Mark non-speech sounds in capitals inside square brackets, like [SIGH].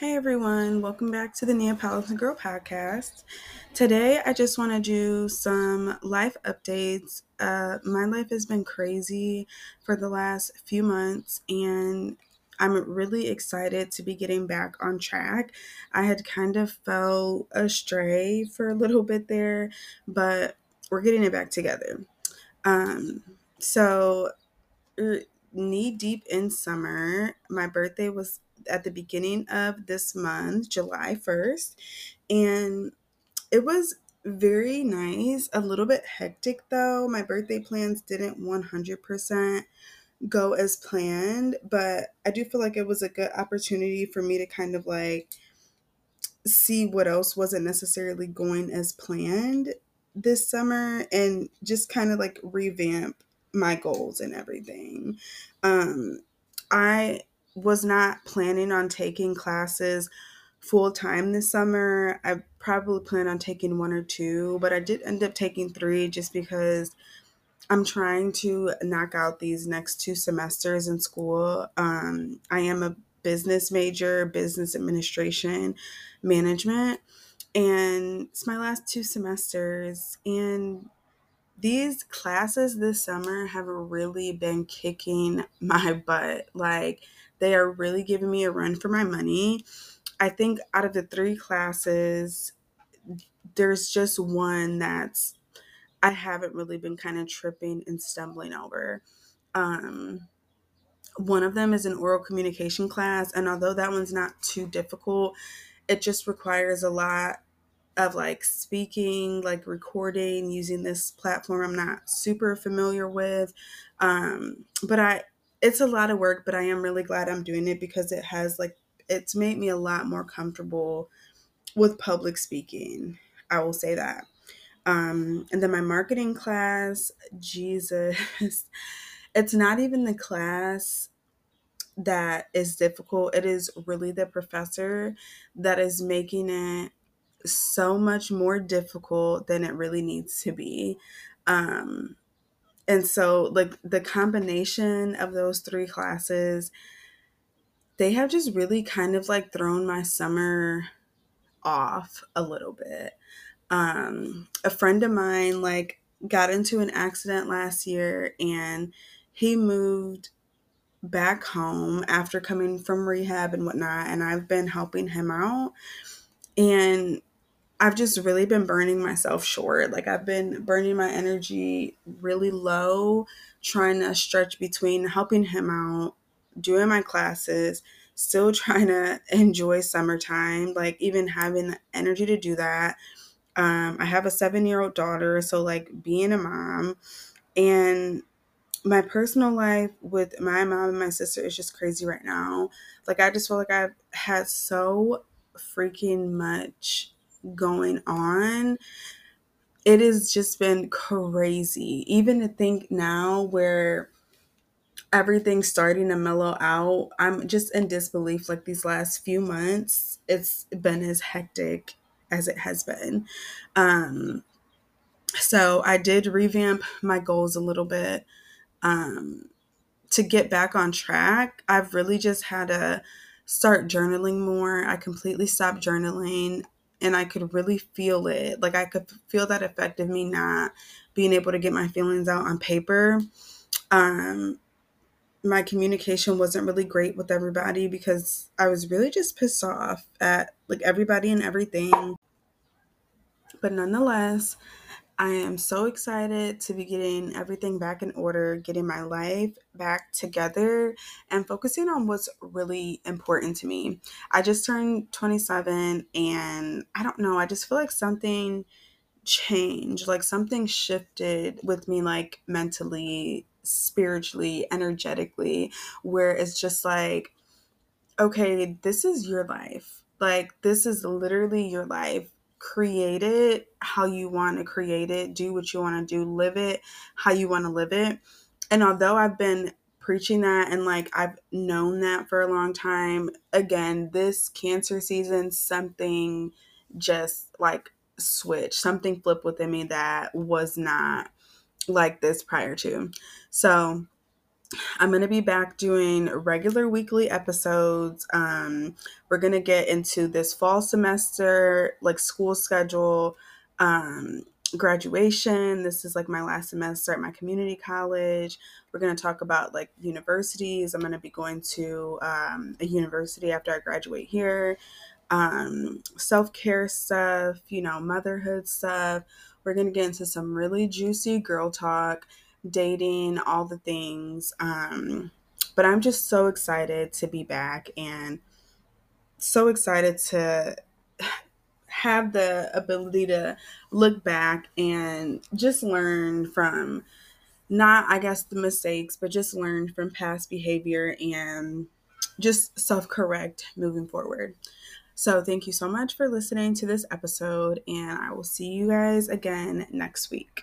Hey everyone, welcome back to the Neapolitan Girl podcast. Today I just want to do some life updates. Uh, my life has been crazy for the last few months, and I'm really excited to be getting back on track. I had kind of fell astray for a little bit there, but we're getting it back together. Um, so, er, knee deep in summer, my birthday was at the beginning of this month, July 1st, and it was very nice, a little bit hectic though. My birthday plans didn't 100% go as planned, but I do feel like it was a good opportunity for me to kind of like see what else wasn't necessarily going as planned this summer and just kind of like revamp my goals and everything. Um I was not planning on taking classes full time this summer. I probably plan on taking one or two, but I did end up taking three just because I'm trying to knock out these next two semesters in school. Um, I am a business major, business administration, management, and it's my last two semesters. And these classes this summer have really been kicking [LAUGHS] my butt. Like, they are really giving me a run for my money. I think out of the three classes, there's just one that's I haven't really been kind of tripping and stumbling over. Um, one of them is an oral communication class, and although that one's not too difficult, it just requires a lot of like speaking, like recording, using this platform I'm not super familiar with. Um, but I, it's a lot of work, but I am really glad I'm doing it because it has like, it's made me a lot more comfortable with public speaking. I will say that. Um, and then my marketing class, Jesus, [LAUGHS] it's not even the class that is difficult. It is really the professor that is making it so much more difficult than it really needs to be. Um, and so, like, the combination of those three classes, they have just really kind of like thrown my summer off a little bit. Um, a friend of mine, like, got into an accident last year and he moved back home after coming from rehab and whatnot. And I've been helping him out. And I've just really been burning myself short. Like I've been burning my energy really low, trying to stretch between helping him out, doing my classes, still [LAUGHS] trying to enjoy summertime, like even having the energy to do that. Um, I have a seven year old daughter, so like being a mom and my personal life with my mom and my sister is just crazy right now. Like I just feel like I've had so freaking much going on, it has just been crazy. Even to think now where everything's starting to mellow out, I'm just in disbelief. Like these last few months, it's been as hectic as it has been. Um, so I did revamp my goals a little bit um, to get back on track. I've really just had to start journaling more. I completely stopped journaling and I could really feel it. Like I could feel that effect of me not being able to get my feelings out on paper. Um, my communication wasn't really great with everybody because I was really just pissed off at like everybody and everything. But nonetheless, I am so excited to be getting everything back in order, getting my life back together, and focusing on what's really important to me. I just turned 27, and I don't know, I just feel like something changed, like something shifted with me, like mentally, spiritually, energetically, where it's just like, okay, this is your life. Like, this is literally your life create it how you want to create it, do what you want to do, live it how you want to live it. And although I've been preaching that and like I've known that for a long time, again, this cancer season, something just like switch, something flipped within me that was not like this prior to. So I'm going to be back doing regular weekly episodes. Um, we're going to get into this fall semester, like school schedule, um, graduation. This is like my last semester at my community college. We're going to talk about like universities. I'm going to be going to um, a university after I graduate here. Um, Self care stuff, you know, motherhood stuff. We're going to get into some really juicy girl talk dating, all the things. Um, but I'm just so excited to be back and so excited to have the ability to look back and just learn from not, I guess, the mistakes, but just learn from past behavior and just self correct moving forward. So, thank you so much for listening to this episode, and I will see you guys again next week.